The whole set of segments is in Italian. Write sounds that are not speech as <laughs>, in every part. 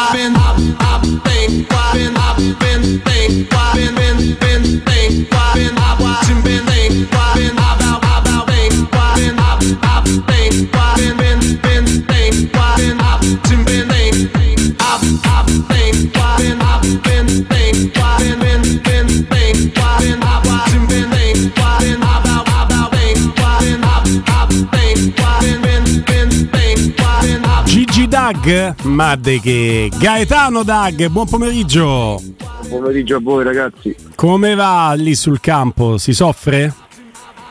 I've been. Dag, ma de che Gaetano Dag, buon pomeriggio. Buon pomeriggio a voi ragazzi. Come va lì sul campo? Si soffre?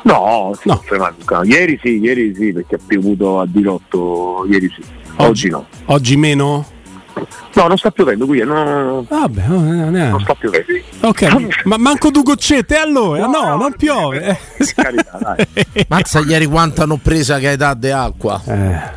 No, si No. soffre manca. Ieri sì, ieri sì, perché ha piovuto a dirotto, ieri sì. Oggi no. Oggi meno? No, non sta piovendo qui, no, Vabbè, no, no, no. non sta piovendo. ok, ma manco due goccette allora? No, non piove. Per carità, dai. Mazza ieri quanto hanno presa che dà di acqua. Eh,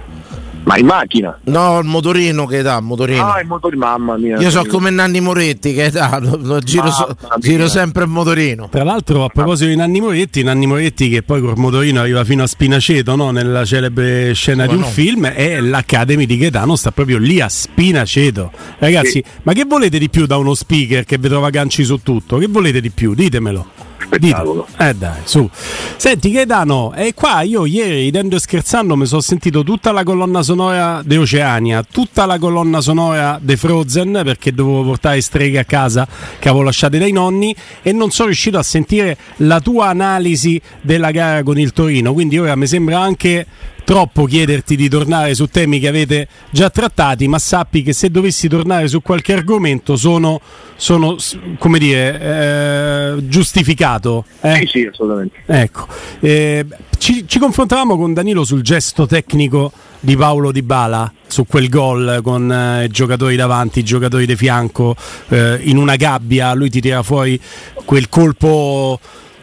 Ma in macchina? No, il motorino che dà, il motorino. Ah, il motore, mamma mia. Io so come Nanni Moretti che dà, lo- lo giro, so- giro sempre il motorino. Tra l'altro, a proposito di Nanni Moretti, Nanni Moretti che poi col motorino arriva fino a Spinaceto, no? nella celebre scena Come di un no? film, e l'Academy di Gaetano sta proprio lì a Spinaceto. Ragazzi, Sì. ma che volete di più da uno speaker che vi trova ganci su tutto? Che volete di più? Ditemelo. Spettacolo. Dite. Eh dai, su. Senti Gaetano, e qua io ieri ridendo e scherzando mi sono sentito tutta la colonna sonora di Oceania, tutta la colonna sonora di Frozen perché dovevo portare streghe a casa che avevo lasciate dai nonni e non sono riuscito a sentire la tua analisi della gara con il Torino, quindi ora mi sembra anche troppo chiederti di tornare su temi che avete già trattati, ma sappi che se dovessi tornare su qualche argomento sono, sono come dire, eh, giustificato. eh? Sì, sì, assolutamente. Ecco, eh, ci, ci confrontavamo con Danilo sul gesto tecnico di Paolo Di Bala su quel gol con eh, i giocatori davanti, i giocatori di fianco eh, in una gabbia, lui ti tira fuori quel colpo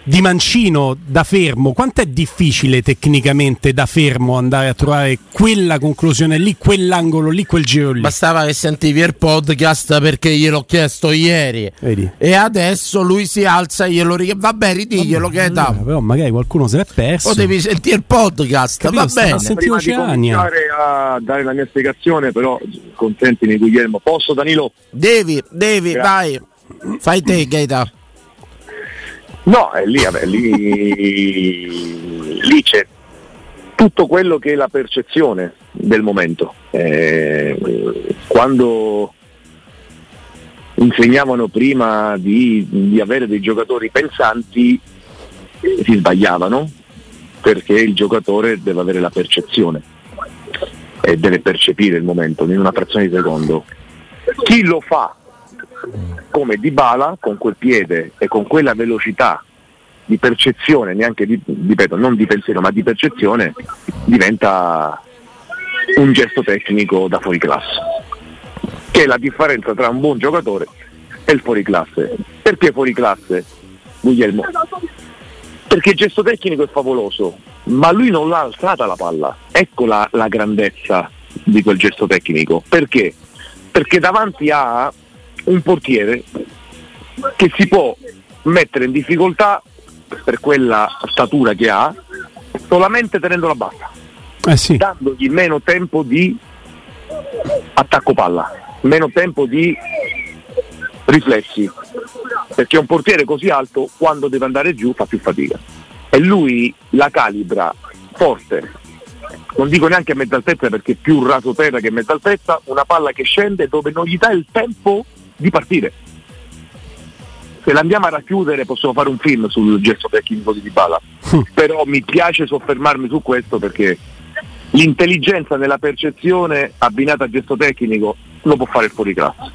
di mancino da fermo. Quanto è difficile tecnicamente da fermo andare a trovare quella conclusione lì, quell'angolo lì, quel giro lì? Bastava che sentivi il podcast perché gliel'ho chiesto ieri. Vedi? E adesso lui si alza e glielo richiede. Vabbè, ridiglielo che Allora, dà. però magari qualcuno se l'è perso. Potevi sentire il podcast, Capito, va bene. Senti Oceania. a dare la mia spiegazione, però consentimi Guglielmo. Posso Danilo? Devi, devi, Grazie. vai. Fai te, Gaeta. No, è lì, vabbè, lì, lì c'è tutto quello che è la percezione del momento. Eh, quando insegnavano prima di, di avere dei giocatori pensanti, eh, si sbagliavano perché il giocatore deve avere la percezione e deve percepire il momento in una frazione di secondo. Chi lo fa come Dybala con quel piede e con quella velocità di percezione, neanche di, ripeto, non di pensiero, ma di percezione, diventa un gesto tecnico da fuori classe. Che è la differenza tra un buon giocatore e il fuori classe. Perché fuori classe, Guglielmo? Perché il gesto tecnico è favoloso, ma lui non l'ha alzata la palla. Ecco la, la grandezza di quel gesto tecnico. Perché? Perché davanti a un portiere che si può mettere in difficoltà per quella statura che ha solamente tenendola bassa, Eh sì. dandogli meno tempo di attacco palla, meno tempo di riflessi, perché un portiere così alto quando deve andare giù fa più fatica e lui la calibra forte, non dico neanche a mezza altezza perché è più raso terra che mezza altezza, una palla che scende dove non gli dà il tempo di partire. Se l'andiamo a racchiudere possiamo fare un film sul gesto tecnico di Dybala, però mi piace soffermarmi su questo perché l'intelligenza nella percezione abbinata al gesto tecnico lo può fare il fuoriclasse.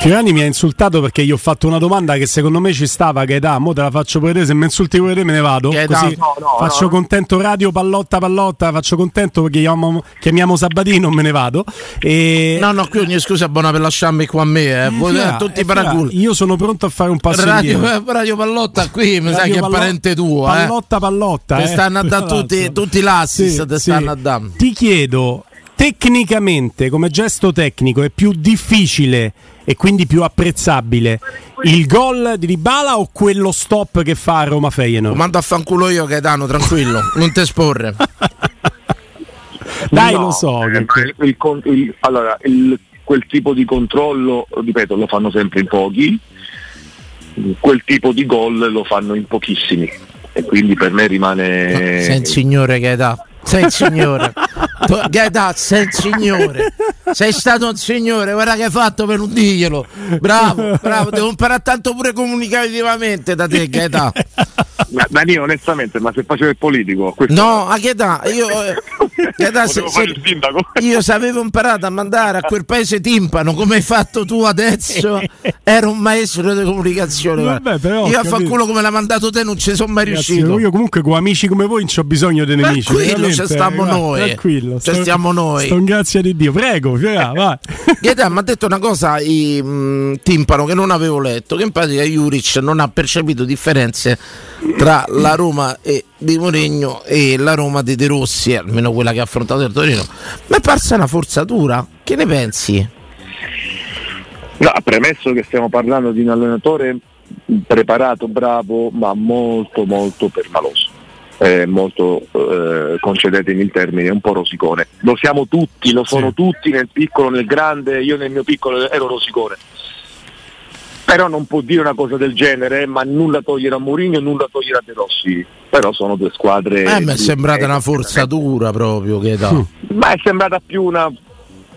Fiorani mi ha insultato perché gli ho fatto una domanda che secondo me ci stava, Gaetà, mo te la faccio pure te, se mi insulti pure te me ne vado. Gaetà, Così no, no, faccio no. contento radio pallotta pallotta, faccio contento perché chiamiamo, chiamiamo Sabatino, me ne vado. E... No, no, qui ogni scusa è buona per lasciarmi qua a me, eh. Voi Fiora, tutti eh. Io sono pronto a fare un passo Radio, indietro. <laughs> Radio Pallotta qui mi sa che è Pallo- parente tuo, eh. Pallotta pallotta. Ti eh. stanno a dare tutti, l'altro. <laughs> tutti l'assist, Sì, ti sì. stanno a dare. Ti chiedo, tecnicamente, come gesto tecnico, è più difficile e quindi più apprezzabile il gol di Dybala o quello stop che fa a Roma Feyenoord? Mando a fanculo io Gaetano, tranquillo, <laughs> non te sporre. Dai, No, lo so. eh, il- il allora, il- quel tipo di controllo, ripeto, lo fanno sempre in pochi, quel tipo di gol lo fanno in pochissimi e quindi per me rimane... Sei il signore che età. Sei il signore. <laughs> Gaetà, sei il signore. Sei stato un signore, guarda che hai fatto per non dirglielo. Bravo, bravo, devo imparare tanto pure comunicativamente da te, Gaetà. Ma, ma io onestamente, ma se facevo il politico, questo- No, a Gaetà, io, eh, Gaetà, se- se- io se avevo imparato a mandare a quel paese timpano come hai fatto tu adesso, <laughs> ero un maestro di comunicazione. Vabbè, però, io a far culo come l'ha mandato te non ci sono mai riuscito. io comunque con amici come voi non ho bisogno di nemici. Tranquillo, ci stiamo guarda, noi. Tranquillo, Ci stiamo noi. Sto in grazia di Dio. Prego, Fiora, vai. <laughs> Gaetà mi ha detto una cosa i, mh, timpano che non avevo letto che in pratica Juric non ha percepito differenze tra la Roma e di Mourinho e la Roma di De Rossi almeno quella che ha affrontato il Torino mi è parsa una forzatura che ne pensi? No, premesso che stiamo parlando di un allenatore preparato, bravo, ma molto molto permaloso. Eh, molto, eh, concedetemi il termine, un po' rosicone. Lo siamo tutti, lo sono Sì. tutti nel piccolo, nel grande, io nel mio piccolo ero rosicone. Però non può dire una cosa del genere, ma nulla togliere a Mourinho e nulla togliere a De Rossi. Però sono due squadre. Eh, mi è sembrata una eh, forzatura proprio Gaetà. Mm. Ma è sembrata più una.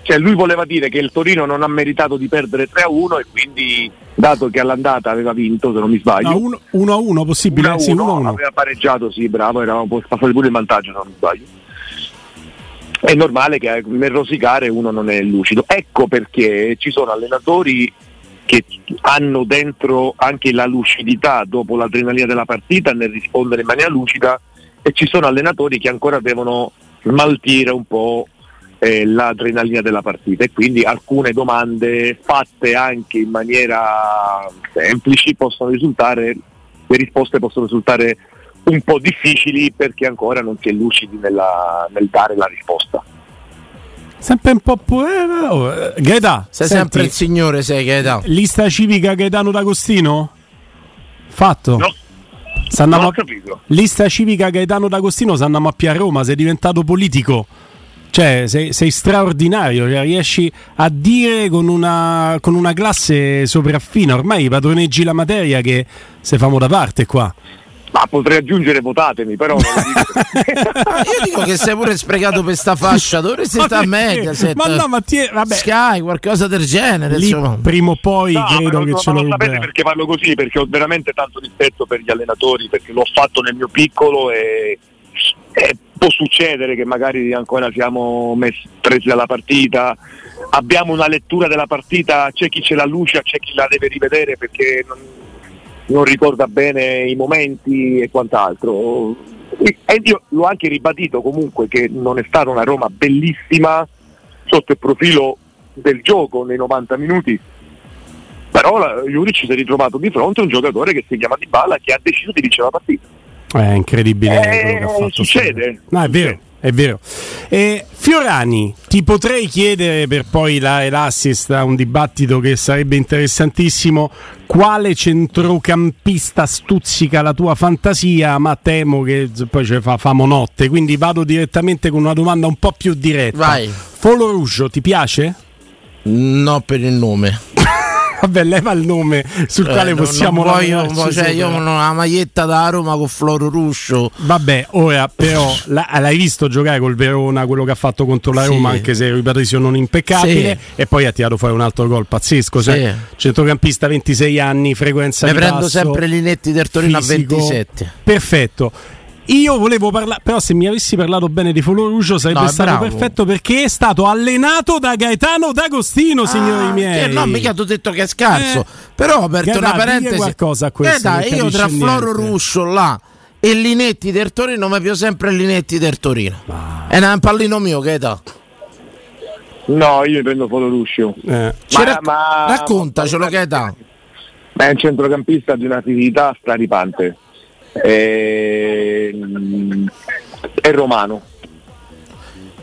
Cioè lui voleva dire che il Torino non ha meritato di perdere 3-1 e quindi, dato che all'andata aveva vinto, se non mi sbaglio, No, uno, uno a uno possibile? 1-1, Sì, uno a uno. aveva pareggiato, sì, bravo, eravamo poi passati pure in vantaggio, se non mi sbaglio. È normale che nel rosicare uno non è lucido. Ecco perché ci sono allenatori che hanno dentro anche la lucidità dopo l'adrenalina della partita nel rispondere in maniera lucida e ci sono allenatori che ancora devono smaltire un po' eh, l'adrenalina della partita e quindi alcune domande fatte anche in maniera semplici possono risultare, le risposte possono risultare un po' difficili perché ancora non si è lucidi nella- nel dare la risposta. Sempre un po' pure. oh, eh, Gaetà, Sei senti, sempre il signore, sei Gaetà. lista civica Gaetano D'Agostino? Fatto. No, S'andiamo non ho a- capito. Lista civica Gaetano D'Agostino, se andiamo a Pia Roma, sei diventato politico. Cioè, sei, sei straordinario, cioè, riesci a dire con una, con una classe sopraffina, ormai padroneggi la materia che se famo da parte qua. Ma potrei aggiungere votatemi, però non lo dico. <laughs> Io dico che sei pure sprecato per sta fascia, dovresti stare a? Mediaset. Ma no, ma ti- vabbè. Sky, qualcosa del genere. Lì prima o poi No, credo non- che ma ce lo non sapete perché parlo così, perché ho veramente tanto rispetto per gli allenatori, perché l'ho fatto nel mio piccolo e, e può succedere che magari ancora siamo messi, presi dalla partita, abbiamo una lettura della partita, c'è chi ce la luce, c'è chi la deve rivedere perché non, non ricorda bene i momenti e quant'altro. E io l'ho anche ribadito comunque che non è stata una Roma bellissima sotto il profilo del gioco nei 90 minuti, però la- Juric si è ritrovato di fronte a un giocatore che si chiama Dybala che ha deciso di vincere la partita. È incredibile Eh, quello che ha fatto. succede. No, è vero, è vero. E Fiorani, ti potrei chiedere per poi la, l'assist a un dibattito che sarebbe interessantissimo. Quale centrocampista stuzzica la tua fantasia? Ma temo che poi ce fa famo notte, quindi vado direttamente con una domanda un po' più diretta. Vai. Folo Ruggio, ti piace? No, per il nome. <laughs> Vabbè, leva il nome sul Eh, quale non- possiamo non voglio- cioè, io non ho una maglietta da Roma con Floro Ruscio. Vabbè, ora però <laughs> la- l'hai visto giocare col Verona, quello che ha fatto contro la Sì. Roma, anche se ripeto non impeccabile, Sì. e poi ha tirato fuori un altro gol pazzesco. cioè, centrocampista 26 anni, frequenza di prendo passo, sempre Linetti del Torino fisico. a 27. Perfetto. Io volevo parlare, però se mi avessi parlato bene di Folo Ruggio sarebbe No, stato bravo. perfetto perché è stato allenato da Gaetano D'Agostino, signori Ah, miei. che no, mica ti ho detto che è scarso. Eh. Però ho aperto Gaetà, una parentesi. qualcosa a questo, Gaetà, non io tra capisce Floro niente. Ruscio là e Linetti del Torino mi piace sempre Linetti del Torino. È un pallino mio, Gaetà. No, io prendo Folo Ruscio. Eh. Ma- rac- ma- raccontacelo, Gaetà. Ma è un centrocampista di una fisicità straripante. E, è romano.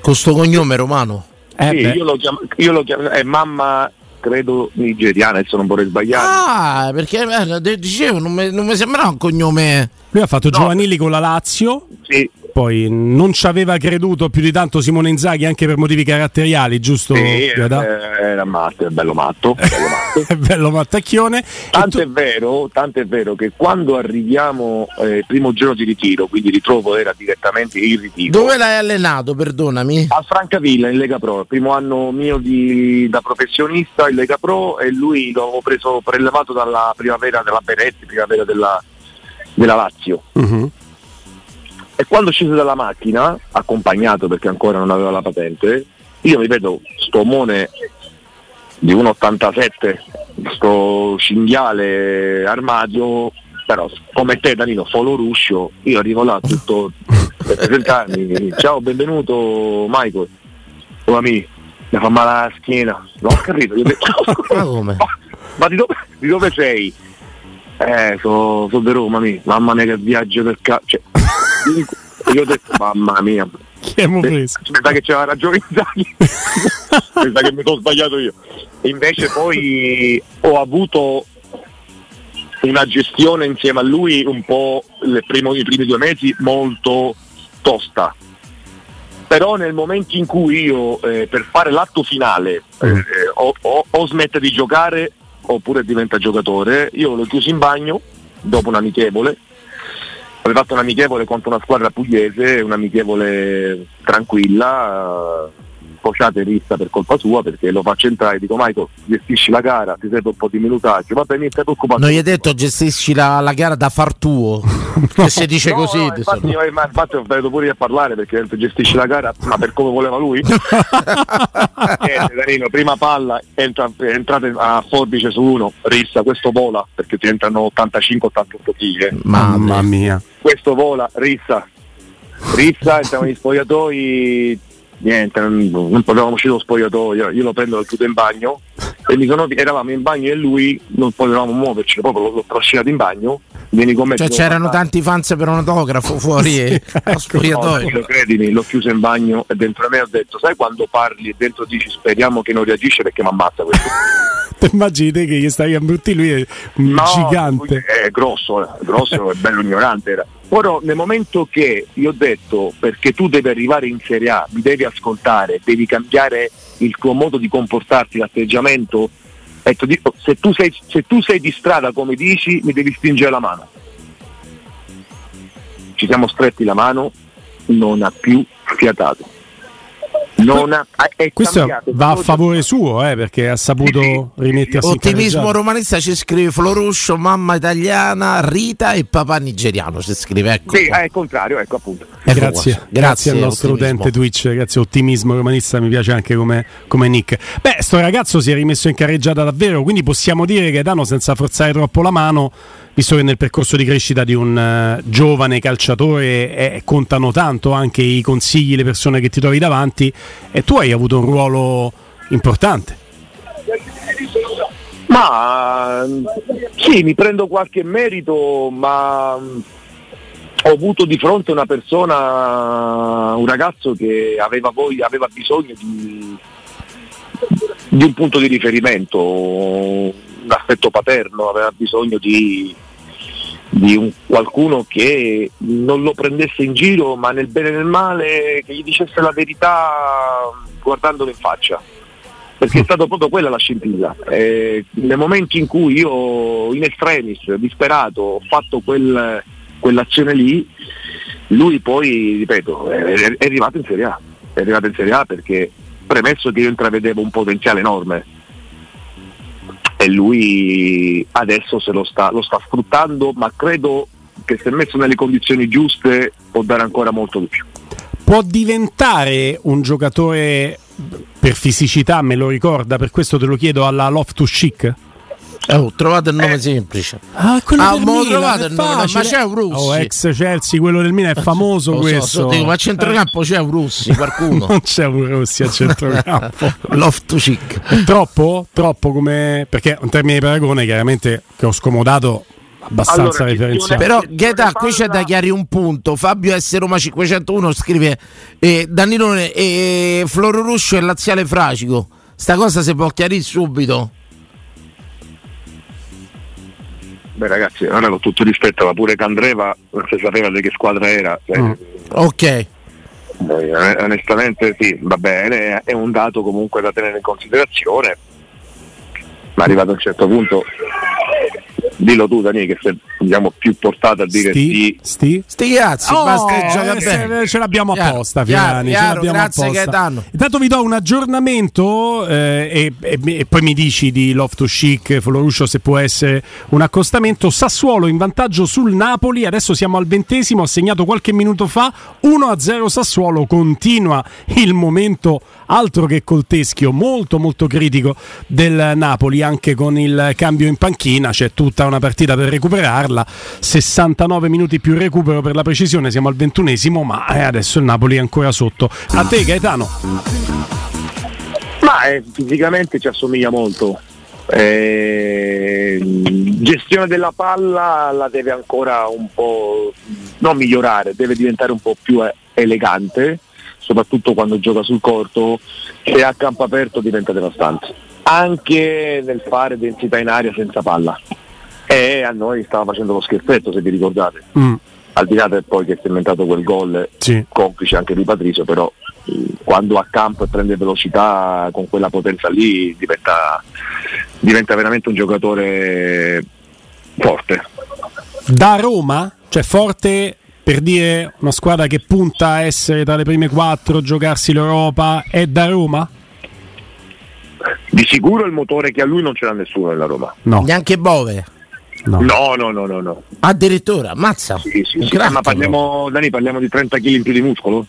Con sto cognome romano. Eh, Sì, beh. io lo chiamo, io lo chiamo- è mamma credo nigeriana, adesso non vorrei sbagliare. Ah, perché eh, dicevo, non mi, non mi sembrava un cognome. Lui ha fatto No. giovanili con la Lazio. Sì, poi non ci aveva creduto più di tanto Simone Inzaghi anche per motivi caratteriali, giusto? Sì, eh, era matto, è bello matto. <laughs> bello matto. È bello Mattacchione. Tanto tu- è, vero, tanto è vero che quando arriviamo eh, il primo giorno di ritiro, quindi ritrovo era direttamente il ritiro. Dove l'hai allenato, perdonami? A Francavilla in Lega Pro, il primo anno mio di- da professionista in Lega Pro e lui l'avevo preso prelevato dalla primavera della Beretti, primavera della, della Lazio. Mhm. E quando scese dalla macchina, accompagnato perché ancora non aveva la patente, io mi vedo sto omone di 1,87, sto cinghiale armadio, però come te Danilo, solo ruscio, io arrivo là tutto <laughs> per presentarmi, ciao benvenuto Michael, oh amici, mi fa male la schiena, non ho capito, io <laughs> ho detto, Ma come? ma, <laughs> ma di, dove, di dove sei? Eh, sono so di Roma, mi. mamma mia che viaggio del cazzo. Cioè, <laughs> io ho detto, mamma mia, Chi abbiamo preso? mi sa che c'era ragione Inzaghi <laughs> mi sa che mi sono sbagliato io invece poi ho avuto una gestione insieme a lui un po' primo- i primi due mesi molto tosta però nel momento in cui io eh, per fare l'atto finale eh, eh, o, o- o smette di giocare oppure diventa giocatore io l'ho chiuso in bagno dopo un amichevole. Avevo fatto un amichevole contro una squadra pugliese, un amichevole tranquilla, eh, pociate rissa per colpa sua perché lo faccio entrare e dico Michael gestisci la gara, ti serve un po' di minutaggio, va bene, stai preoccupato. Non gli hai detto gestisci la, la gara da far tuo? <laughs> che si dice No, così. no, infatti, io- ma infatti ho venuto pure io a parlare perché ho detto, gestisci la gara, ma per come voleva lui. Niente, <laughs> Danilo, prima palla, entra, entrate a forbice su uno, rissa, questo vola perché ti entrano 85-88 kg. Mamma mia. questo vola, rissa, rissa, entriamo negli spogliatoi, niente, non, non potevamo uscire dallo spogliatoio, io lo prendo, lo chiudo in bagno e mi sono, eravamo in bagno e lui non potevamo muoverci, proprio l'ho, l'ho trascinato in bagno, vieni con me. Cioè c'erano mandare. tanti fans per un autografo fuori <laughs> eh, allo No, spogliatoio. Danilo, credimi, l'ho chiuso in bagno e dentro me ho detto, sai quando parli e dentro dici speriamo che non reagisce perché mi ammazza questo. <laughs> Ti immagini te che gli stavi a brutti lui è un No, gigante. È grosso, è grosso, è bello ignorante. Era. Ora, nel momento che io ho detto perché tu devi arrivare in Serie A, mi devi ascoltare, devi cambiare il tuo modo di comportarti, l'atteggiamento, detto, dico, se, tu sei, se tu sei di strada come dici, mi devi stringere la mano. Ci siamo stretti la mano, non ha più fiatato. Non ha, è Questo cambiato. va a favore suo, eh, perché ha saputo rimettersi in Ottimismo romanista ci scrive Floruscio, mamma italiana, Rita e papà nigeriano. Ci scrive, ecco. Sì, è il contrario, ecco appunto. Grazie, qua. grazie, al nostro ottimismo. utente Twitch, grazie ottimismo romanista, mi piace anche come, come nick. Beh, sto ragazzo si è rimesso in carreggiata davvero, quindi possiamo dire che Dano senza forzare troppo la mano, visto che nel percorso di crescita di un eh, giovane calciatore eh, contano tanto anche i consigli, le persone che ti trovi davanti e tu hai avuto un ruolo importante. Ma sì, mi prendo qualche merito, ma mm, ho avuto di fronte una persona, un ragazzo che aveva, voglia, aveva bisogno di, di un punto di riferimento, un affetto paterno, aveva bisogno di, di un- qualcuno che non lo prendesse in giro, ma nel bene e nel male, che gli dicesse la verità guardandolo in faccia perché è stato proprio quella la scintilla. Eh, nel momento in cui io in extremis, disperato, ho fatto quel- quell'azione lì, lui poi, ripeto, è, è arrivato in Serie A. È arrivato in Serie A perché premesso che io intravedevo un potenziale enorme e lui adesso lo sta, lo sta sfruttando, ma credo che se messo nelle condizioni giuste può dare ancora molto di più. Può diventare un giocatore per fisicità, me lo ricorda, per questo te lo chiedo alla Loftus Chic? Eh, ho trovato il Eh. nome semplice. Ah, quello Ah, del Milan, trovato è il nome, ma c'è un Russi. Oh, ex Chelsea, quello del Milan è famoso Lo so, questo. so, dico, ma a centrocampo c'è un Russi, qualcuno. <laughs> non c'è un Rossi a centrocampo. <laughs> Loftus Cheek. Troppo? Troppo come... Perché un termine di paragone chiaramente che ho scomodato abbastanza Allora, referenziale. Però Gheta, qui c'è da chiarire un punto. Fabio S Roma 501 scrive eh, Danilone e Floro Ruscio e Laziale Fracico. Sta cosa si può chiarire subito. Beh ragazzi, ora con tutto rispetto, ma pure Candreva non si sapeva di che squadra era. Cioè, Mm. Ok. Eh, onestamente sì, va bene, è un dato comunque da tenere in considerazione, ma arrivato a un certo punto, dillo tu Dani che sei diciamo, più portato a dire Sti, sì, sti. Sti cazzi, Oh, basta eh, bene. se- ce l'abbiamo Chiaro, apposta, chiaro, Fiani. ce chiaro, l'abbiamo grazie apposta. Gaetano. Intanto vi do un aggiornamento eh, e, e- e poi mi dici di Love to Chic, Floruscio, se può essere un accostamento. Sassuolo in vantaggio sul Napoli, adesso siamo al ventesimo, ha segnato qualche minuto fa 1-0 Sassuolo, continua il momento altro che col teschio, molto molto critico del Napoli, anche con il cambio in panchina, c'è tutta una partita per recuperarla, 69 minuti più recupero per la precisione, siamo al ventunesimo, ma eh, adesso il Napoli è ancora sotto. A te Gaetano. ma eh, fisicamente ci assomiglia molto. Eh, gestione della palla la deve ancora un po' non migliorare, deve diventare un po' più eh, elegante, soprattutto quando gioca sul corto e a campo aperto diventa devastante. Anche nel fare densità in aria senza palla. E a noi stava facendo lo scherzetto se vi ricordate. Mm, Al di là del poi che si è inventato quel gol sì. complice anche di Patrizio, però eh, quando a campo e prende velocità con quella potenza lì diventa, diventa veramente un giocatore forte. Da Roma, cioè forte per dire una squadra che punta a essere tra le prime quattro, giocarsi l'Europa, è da Roma? Di sicuro il motore che a lui non ce l'ha nessuno nella Roma. No, Neanche Bove. No. No, no, no, no, no. Addirittura, mazza. Sì, sì, sì. crack, Ma parliamo, Dani, parliamo di 30 kg in più di muscolo?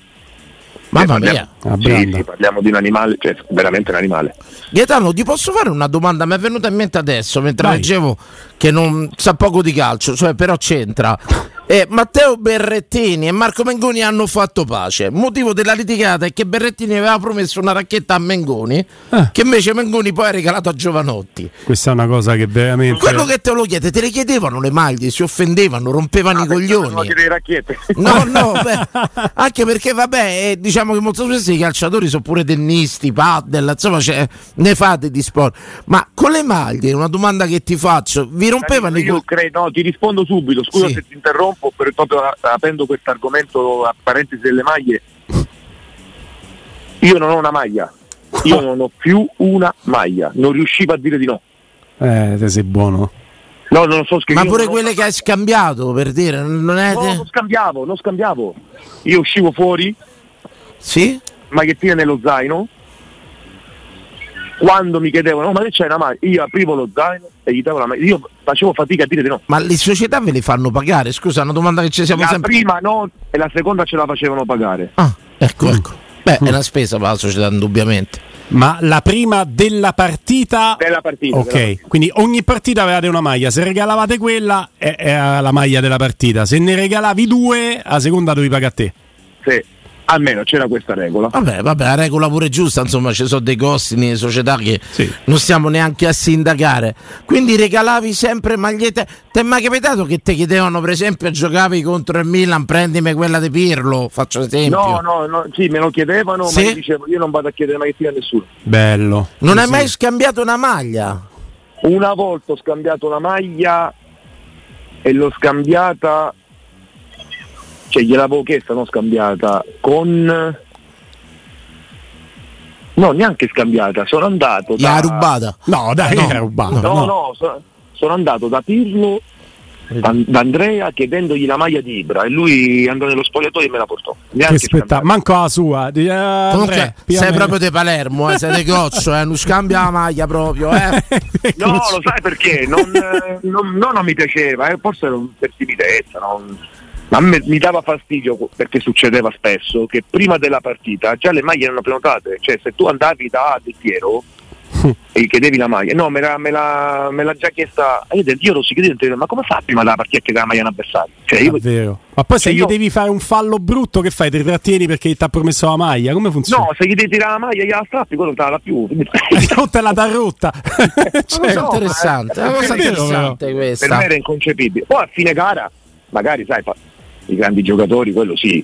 Mamma Eh, mia. Ah, Sì, sì, parliamo di un animale, cioè veramente un animale. Gaetano, ti posso fare una domanda? Mi è venuta in mente adesso mentre Vai. leggevo che non sa poco di calcio, cioè però c'entra. Eh, Matteo Berrettini e Marco Mengoni hanno fatto pace. Motivo della litigata è che Berrettini aveva promesso una racchetta a Mengoni, Ah. che invece Mengoni poi ha regalato a Giovanotti. Questa è una cosa che veramente... Quello che te lo chiede, te le chiedevano le maglie, si offendevano, rompevano Ah, i coglioni. No, <laughs> no, beh, anche perché vabbè, eh, diciamo che molto spesso i calciatori sono pure tennisti, paddle, insomma, cioè, ne fate di sport. Ma con le maglie, una domanda che ti faccio, vi rompevano i Io coglioni? credo, no, ti rispondo subito, scusa Sì. se ti interrompo, per proprio aprendo questo argomento a parentesi delle maglie. Io non ho una maglia, io non ho più una maglia, non riuscivo a dire di no. Eh, te sei buono. No, non lo so Ma io pure non ho- quelle che hai scambiato, per dire, non è... No, non scambiavo, non scambiavo. Io uscivo fuori, Sì? magliettine nello zaino. Quando mi chiedevano, "Oh, ma che c'è una maglia? Io aprivo lo zaino e gli davo la maglia. Io facevo fatica a dire di no. Ma le società ve le fanno pagare? Scusa, è una domanda che ci siamo La sempre... prima no e la seconda ce la facevano pagare. Ah, ecco, Mm. ecco. Beh, è una spesa per la società, indubbiamente. Ma la prima della partita... Della partita. della Ok, quindi ogni partita avevate una maglia, se regalavate quella è- era la maglia della partita, se ne regalavi due, a seconda dovevi pagare a te. Sì, almeno c'era questa regola. Vabbè, vabbè, la regola pure giusta, insomma, ci sono dei costi nelle società che Sì. non stiamo neanche a sindacare. Quindi regalavi sempre magliette. Ti è mai capitato che ti chiedevano, per esempio, giocavi contro il Milan, prendimi quella di Pirlo, faccio esempio. No, no, no, sì, me lo chiedevano, Sì? ma io dicevo, io non vado a chiedere magliettina a nessuno. Bello. Non Sì, hai sì. mai scambiato una maglia? Una volta ho scambiato una maglia e l'ho scambiata, cioè gliel'avevo chiesta, non scambiata, con... No, neanche scambiata, sono andato da... rubata? No, dai, No, era rubato. No, no, so- sono andato da Pirlo, da, Andrea chiedendogli la maglia di Ibra e lui andò nello spogliatoio e me la portò. Che Neanche spetta, scambiata. manco la sua. Di, eh, Comunque, Andrea, sei piano- proprio di Palermo, eh, sei di Coccio, eh, non scambia la maglia proprio, eh. <laughs> No, lo sai perché? Non, eh, non, no, non mi piaceva, eh, forse era per timidezza, non- ma a me, mi dava fastidio perché succedeva spesso che prima della partita già le maglie erano prenotate, cioè se tu andavi da Del Piero <laughs> e chiedevi la maglia, no, me, l'ha- me l'ha, me l'ha già chiesta, io, del- io ero si chiedeva, ma come fa prima della partita a chiedere la maglia a un avversario? Cioè, io, Davvero. Ma poi se Cioè, gli io- devi fare un fallo brutto, che fai? Ti trattieni perché ti ha promesso la maglia? Come funziona? no, se gli devi tirare la maglia gliela strappi, quello non te la dà più. <laughs> non te la dà rotta. <laughs> Cioè, so, interessante, è una cosa vero, interessante per questa. me era inconcepibile. Poi a fine gara, magari sai, i grandi giocatori, quello sì,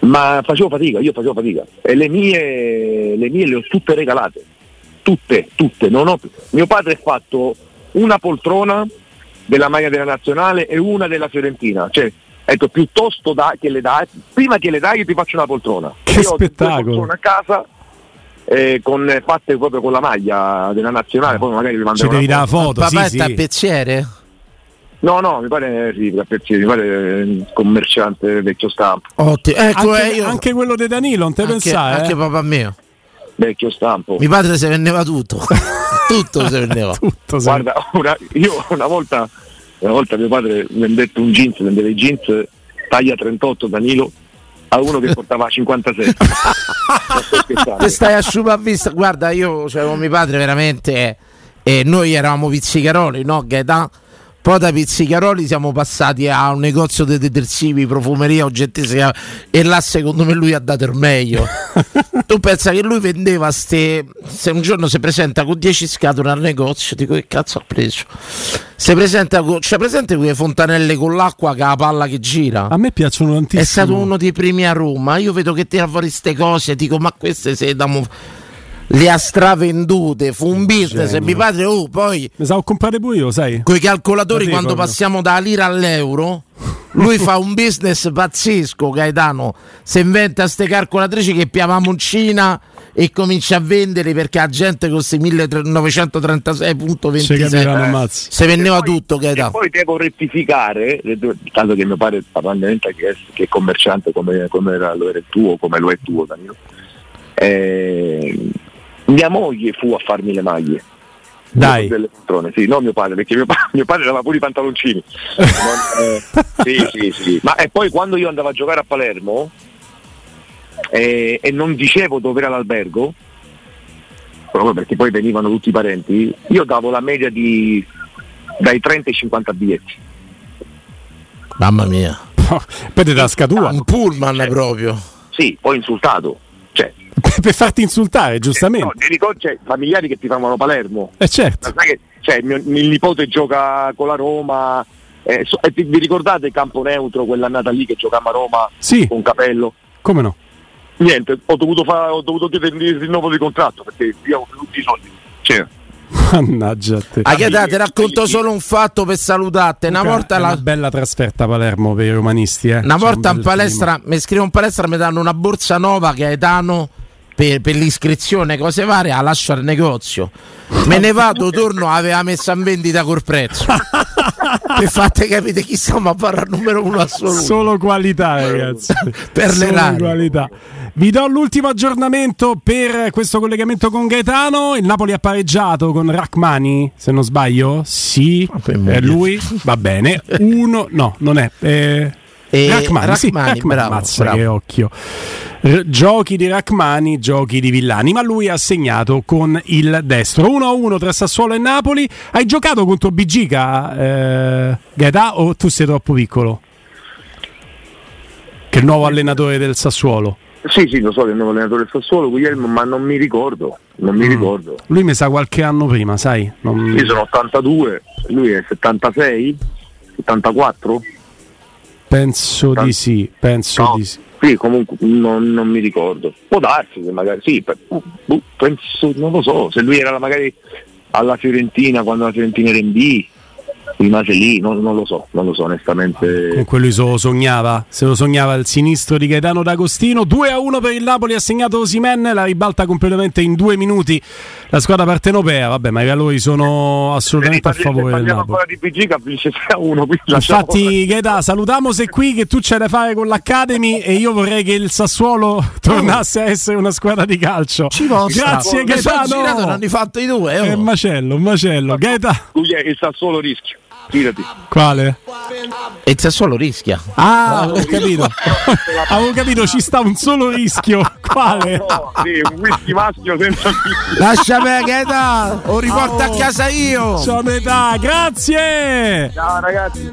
ma facevo fatica, io facevo fatica. E le mie, le mie le ho tutte regalate, tutte, tutte. Non ho, mio padre ha fatto una poltrona della maglia della nazionale e una della Fiorentina, cioè detto piuttosto da, che le dai, prima che le dai io ti faccio una poltrona. Che Io ho due spettacolo. poltrone a casa eh, con, fatte proprio con la maglia della nazionale, poi magari vi Ci manderò devi una dare la foto, Papà sì, è sì. tappezziere? No, no, mi pare sì, mi pare eh, commerciante vecchio stampo. Ottimo. Ecco, Anche, eh, io- anche quello di Danilo, non te anche- pensare? anche eh? papà mio. Vecchio stampo. Mio padre se vendeva tutto. <laughs> tutto se vendeva. Tutto, sì. Guarda, una- io una volta, una volta mio padre vendette un jeans, vendeva i jeans taglia 38 Danilo a uno che portava <laughs> 56. Non sto scherzando. Te stai a sciupa a vista. Guarda, io cioè, con mio padre veramente. E noi eravamo pizzicaroli, no? Gaetà. Poi da pizzicaroli siamo passati a un negozio di detersivi, profumeria, oggettistica e là secondo me lui ha dato il meglio. <laughs> tu pensa che lui vendeva ste. Se un giorno si presenta con 10 scatole al negozio, dico che cazzo ha preso? Si presenta con. C'è presente quelle fontanelle con l'acqua che ha la palla che gira? A me piacciono tantissimo. È stato uno dei primi a Roma. Io vedo che tira fuori queste cose. Dico, ma queste se damo. Le ha stravendute. Fu un business. E Genio. mio padre, oh, poi Mi sa comprare pure io, sai? con i calcolatori, Così quando proprio. passiamo dalla lira all'euro, <laughs> lui fa un business pazzesco. Gaetano si inventa ste calcolatrici che piavamo in Cina e comincia a venderli perché la gente con questi 1936.26 Ci capiranno mazzi. se vendeva E poi- tutto. E Gaetano. poi devo rettificare, dato che mio padre apparentemente che è, che è commerciante come, come era, lo era il tuo, come lo è tuo Danilo. Eh, mia moglie fu a farmi le maglie. Dai. Delle poltrone, sì, non mio padre, perché mio, pa- <laughs> mio padre aveva pure i pantaloncini. Non, eh, sì, sì, sì. Ma e poi quando io andavo a giocare a Palermo eh, e non dicevo dove era l'albergo, proprio perché poi venivano tutti i parenti, io davo la media di dai 30 ai 50 biglietti. Mamma mia. <laughs> Poi ti tasca tua. Un pullman proprio. Sì, poi insultato. <laughs> Per farti insultare, giustamente. no, ti ricordi, cioè, familiari che ti fanno Palermo. Eh certo. Ma sai che cioè, mio, il nipote gioca con la Roma. eh, so- e ti- vi ricordate Campo Neutro, quell'annata lì che giocavamo a Roma Sì, con Capello? come no? Niente, ho dovuto, fa- ho dovuto chiedere il rinnovo di contratto perché io avevo tutti i soldi. Cioè, Mannaggia a te. Ah, che dai, ti racconto solo un fatto per salutarti. Una volta, è la- una bella trasferta a Palermo per i romanisti. Eh. una C'è volta un in palestra, mi scrivo in palestra, mi danno una borsa nuova che è Gaetano per, per l'iscrizione, cose varie, la lascio al negozio. Me ne vado, torno, aveva messa in vendita col prezzo. per fate capire chi stiamo a fare al numero uno assoluto. Solo qualità, ragazzi. <laughs> Per le Solo rare. qualità. Vi do l'ultimo aggiornamento per questo collegamento con Gaetano. Il Napoli ha pareggiato con Rachmani, se non sbaglio. Sì, è moglie. lui. Va bene. Uno, no, non è. Eh, E Rachmani, sì, Rachmani, Rachmani, bravo, mazza bravo. che occhio. R- giochi di Rachmani, giochi di Villani, ma lui ha segnato con il destro 1-1 tra Sassuolo e Napoli. Hai giocato contro Bigica, eh, Gaetà, o tu sei troppo piccolo? Che è il nuovo allenatore del Sassuolo. sì, sì, lo so che è il nuovo allenatore del Sassuolo, Guglielmo, ma non mi ricordo. Non mi Mm. ricordo. Lui mi sa qualche anno prima, sai? Non- Io sono 82, lui è 76, 74? Penso di sì, penso No, di sì. sì, comunque non, non mi ricordo. Può darsi che magari sì, per- boh, penso, non lo so, se lui era magari alla Fiorentina quando la Fiorentina era in B, rimase lì, non, non lo so, non lo so onestamente. Comunque lui se lo sognava, se lo sognava il sinistro di Gaetano D'Agostino. 2 a 1 per il Napoli, ha segnato Osimen, la ribalta completamente in due minuti la squadra partenopea. Vabbè, ma i valori sono assolutamente a favore del Napoli. ancora di BG che vince 6 a 1, quindi lasciamo- Infatti, Gaeta, salutiamo se qui che tu c'hai da fare con l'Academy e io vorrei che il Sassuolo tornasse a essere una squadra di calcio. Ci vostra. Grazie Mi sono girato, ne Gaetano. hanno fatto i due. È oh. un macello, un macello. Gaeta, il Sassuolo rischio. Fidati. quale? E il Sassuolo rischia. Ah, ho capito. <laughs> Avevo capito, ci sta un solo rischio. Quale? No, sì, un whisky maschio senza Lascia me, Gaeta. Lo riporto a casa io. Ciao metà, grazie! Ciao ragazzi.